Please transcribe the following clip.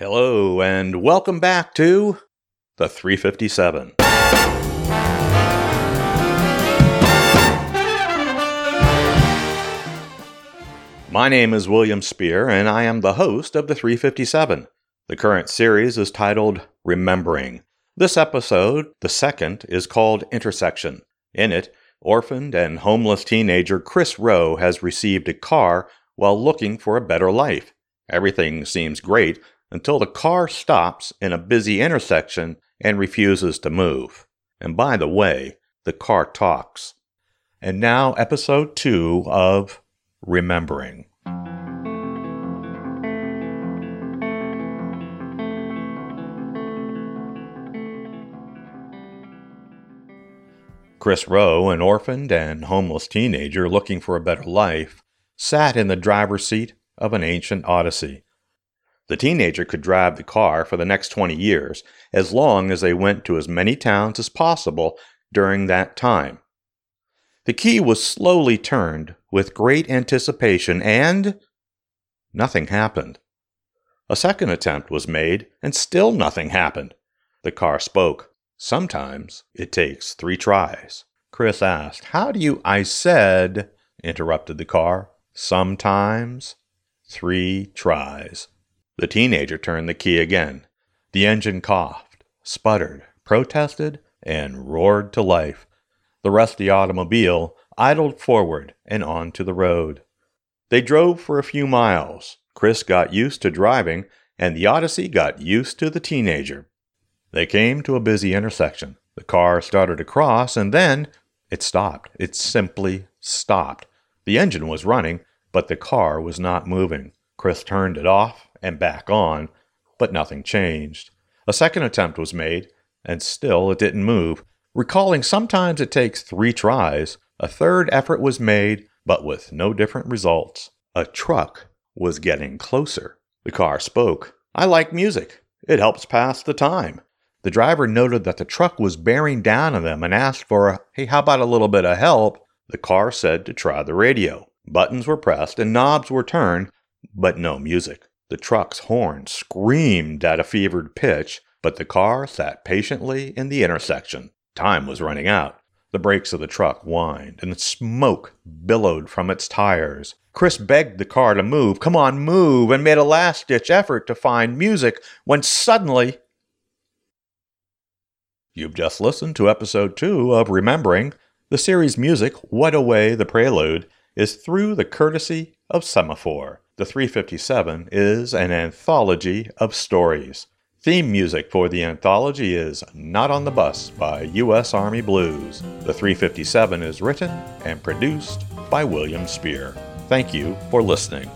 Hello, and welcome back to the 357. My name is William Spear, and I am the host of the 357. The current series is titled Remembering. This episode, the second, is called Intersection. In it, orphaned and homeless teenager Chris Rowe has received a car while looking for a better life. Everything seems great until the car stops in a busy intersection and refuses to move. And by the way, the car talks. And now, episode two of Remembering. Chris Rowe, an orphaned and homeless teenager looking for a better life, sat in the driver's seat of an ancient Odyssey. The teenager could drive the car for the next 20 years, as long as they went to as many towns as possible during that time. The key was slowly turned with great anticipation, and nothing happened. A second attempt was made, and still nothing happened. The car spoke. Sometimes it takes three tries. Chris asked, How do you? I said, interrupted the car. Sometimes three tries. The teenager turned the key again. The engine coughed, sputtered, protested, and roared to life. The rusty automobile idled forward and onto the road. They drove for a few miles. Chris got used to driving, and the Odyssey got used to the teenager. They came to a busy intersection. The car started to cross, and then it stopped. It simply stopped. The engine was running, but the car was not moving. Chris turned it off and back on, but nothing changed. A second attempt was made, and still it didn't move. Recalling sometimes it takes three tries, a third effort was made, but with no different results. A truck was getting closer. The car spoke. I like music. It helps pass the time. The driver noted that the truck was bearing down on them and asked for, hey, how about a little bit of help? The car said to try the radio. Buttons were pressed and knobs were turned, but no music. The truck's horn screamed at a fevered pitch, but the car sat patiently in the intersection. Time was running out. The brakes of the truck whined, and smoke billowed from its tires. Chris begged the car to move, come on, move, and made a last ditch effort to find music when suddenly. You've just listened to episode two of Remembering. The series music, What Away the Prelude, is through the courtesy of Semaphore. The 357 is an anthology of stories. Theme music for the anthology is Not on the Bus by U.S. Army Blues. The 357 is written and produced by William Spear. Thank you for listening.